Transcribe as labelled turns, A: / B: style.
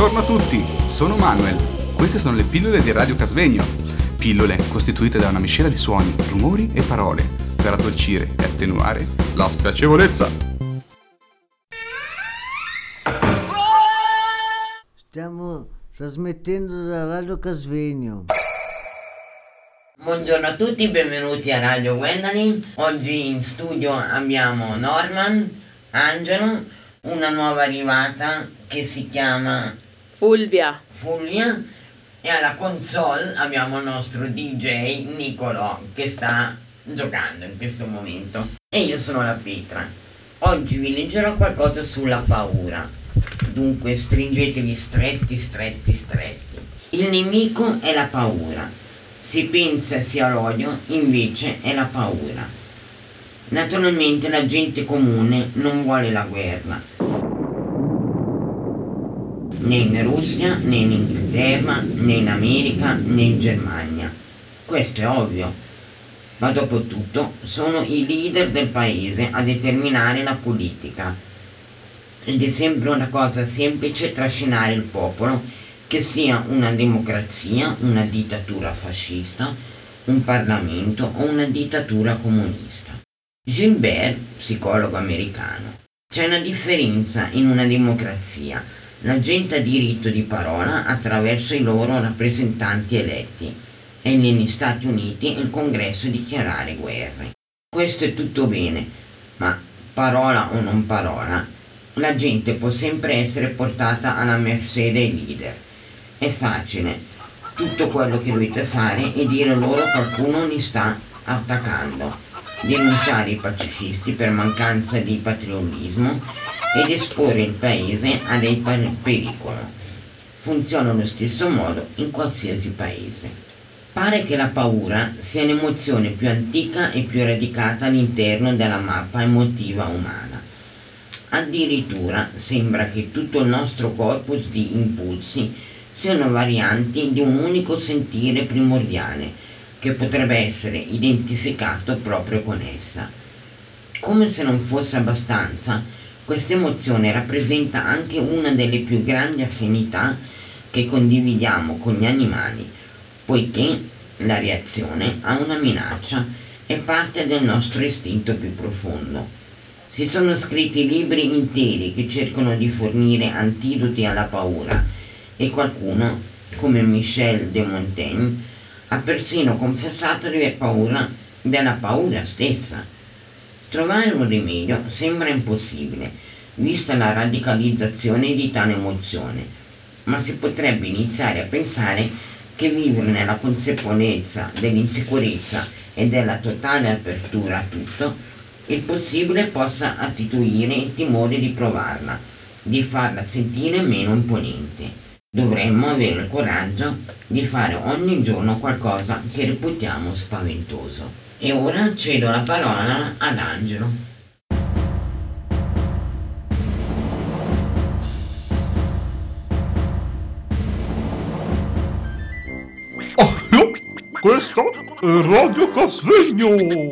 A: Buongiorno a tutti, sono Manuel. Queste sono le pillole di Radio Casvegno. Pillole costituite da una miscela di suoni, rumori e parole per addolcire e attenuare la spiacevolezza.
B: Stiamo trasmettendo da Radio Casvegno.
C: Buongiorno a tutti, benvenuti a Radio Gwendolyn. Oggi in studio abbiamo Norman, Angelo, una nuova arrivata che si chiama
D: Fulvia.
C: Fulvia e alla console abbiamo il nostro DJ Nicolò che sta giocando in questo momento. E io sono la Petra. Oggi vi leggerò qualcosa sulla paura. Dunque stringetevi stretti, stretti, stretti. Il nemico è la paura. Si pensa sia l'odio, invece è la paura. Naturalmente la gente comune non vuole la guerra. Né in Russia, né in Inghilterra, né in America, né in Germania. Questo è ovvio. Ma dopo tutto sono i leader del paese a determinare la politica. Ed è sempre una cosa semplice trascinare il popolo che sia una democrazia, una dittatura fascista, un Parlamento o una dittatura comunista. Gilbert, psicologo americano. C'è una differenza in una democrazia. La gente ha diritto di parola attraverso i loro rappresentanti eletti e negli Stati Uniti il Congresso dichiarare guerre. Questo è tutto bene, ma parola o non parola, la gente può sempre essere portata alla mercé dei leader. È facile. Tutto quello che dovete fare è dire loro qualcuno li sta attaccando, denunciare i pacifisti per mancanza di patriottismo ed esporre il paese a dei per- pericolo. Funziona allo stesso modo in qualsiasi paese. Pare che la paura sia l'emozione più antica e più radicata all'interno della mappa emotiva umana. Addirittura sembra che tutto il nostro corpus di impulsi siano varianti di un unico sentire primordiale che potrebbe essere identificato proprio con essa. Come se non fosse abbastanza, questa emozione rappresenta anche una delle più grandi affinità che condividiamo con gli animali, poiché la reazione a una minaccia è parte del nostro istinto più profondo. Si sono scritti libri interi che cercano di fornire antidoti alla paura e qualcuno, come Michel de Montaigne, ha persino confessato di aver paura della paura stessa. Trovare un rimedio sembra impossibile, vista la radicalizzazione di tale emozione, ma si potrebbe iniziare a pensare che vivere nella consapevolezza dell'insicurezza e della totale apertura a tutto, il possibile possa attituire il timore di provarla, di farla sentire meno imponente. Dovremmo avere il coraggio di fare ogni giorno qualcosa che reputiamo spaventoso. E ora cedo la parola ad Angelo.
E: Questo è Radio Casvegno!